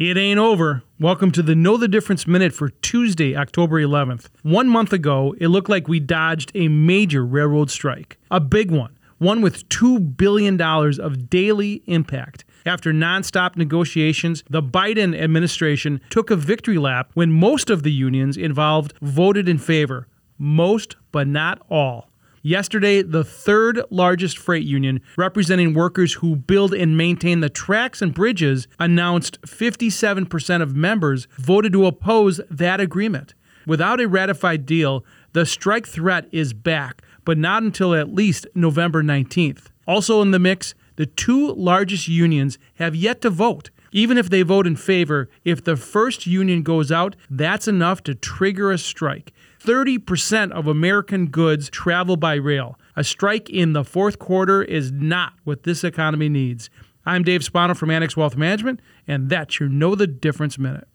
It ain't over. Welcome to the Know the Difference Minute for Tuesday, October 11th. One month ago, it looked like we dodged a major railroad strike, a big one, one with $2 billion of daily impact. After nonstop negotiations, the Biden administration took a victory lap when most of the unions involved voted in favor. Most, but not all. Yesterday, the third largest freight union, representing workers who build and maintain the tracks and bridges, announced 57% of members voted to oppose that agreement. Without a ratified deal, the strike threat is back, but not until at least November 19th. Also in the mix, the two largest unions have yet to vote. Even if they vote in favor, if the first union goes out, that's enough to trigger a strike. 30% of American goods travel by rail. A strike in the fourth quarter is not what this economy needs. I'm Dave Spano from Annex Wealth Management, and that's your Know the Difference Minute.